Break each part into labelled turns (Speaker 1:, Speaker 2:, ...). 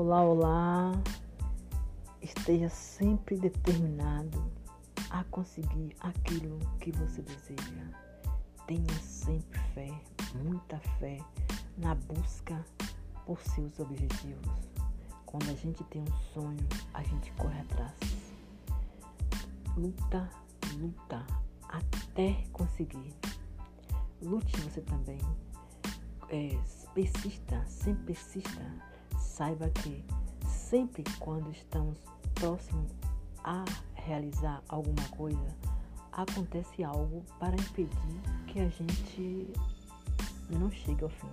Speaker 1: Olá, olá. Esteja sempre determinado a conseguir aquilo que você deseja. Tenha sempre fé, muita fé na busca por seus objetivos. Quando a gente tem um sonho, a gente corre atrás. Luta, luta até conseguir. Lute você também. É, persista, sempre persista. Saiba que sempre quando estamos próximos a realizar alguma coisa, acontece algo para impedir que a gente não chegue ao fim.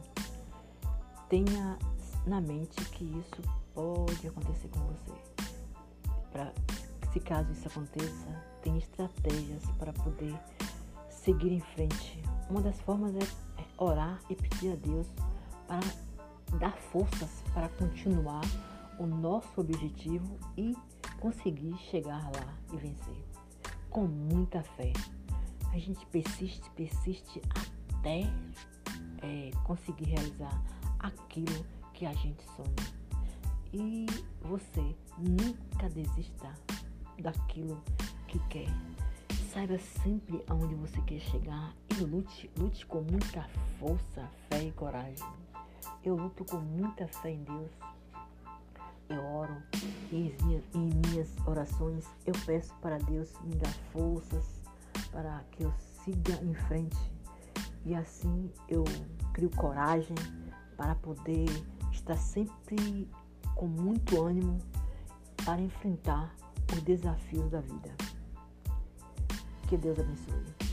Speaker 1: Tenha na mente que isso pode acontecer com você. Pra, se caso isso aconteça, tem estratégias para poder seguir em frente. Uma das formas é orar e pedir a Deus para dar forças para continuar o nosso objetivo e conseguir chegar lá e vencer. Com muita fé. A gente persiste, persiste até é, conseguir realizar aquilo que a gente sonha. E você nunca desista daquilo que quer. Saiba sempre aonde você quer chegar e lute, lute com muita força, fé e coragem. Eu luto com muita fé em Deus. Eu oro e em minhas orações eu peço para Deus me dar forças para que eu siga em frente. E assim eu crio coragem para poder estar sempre com muito ânimo para enfrentar os desafios da vida. Que Deus abençoe.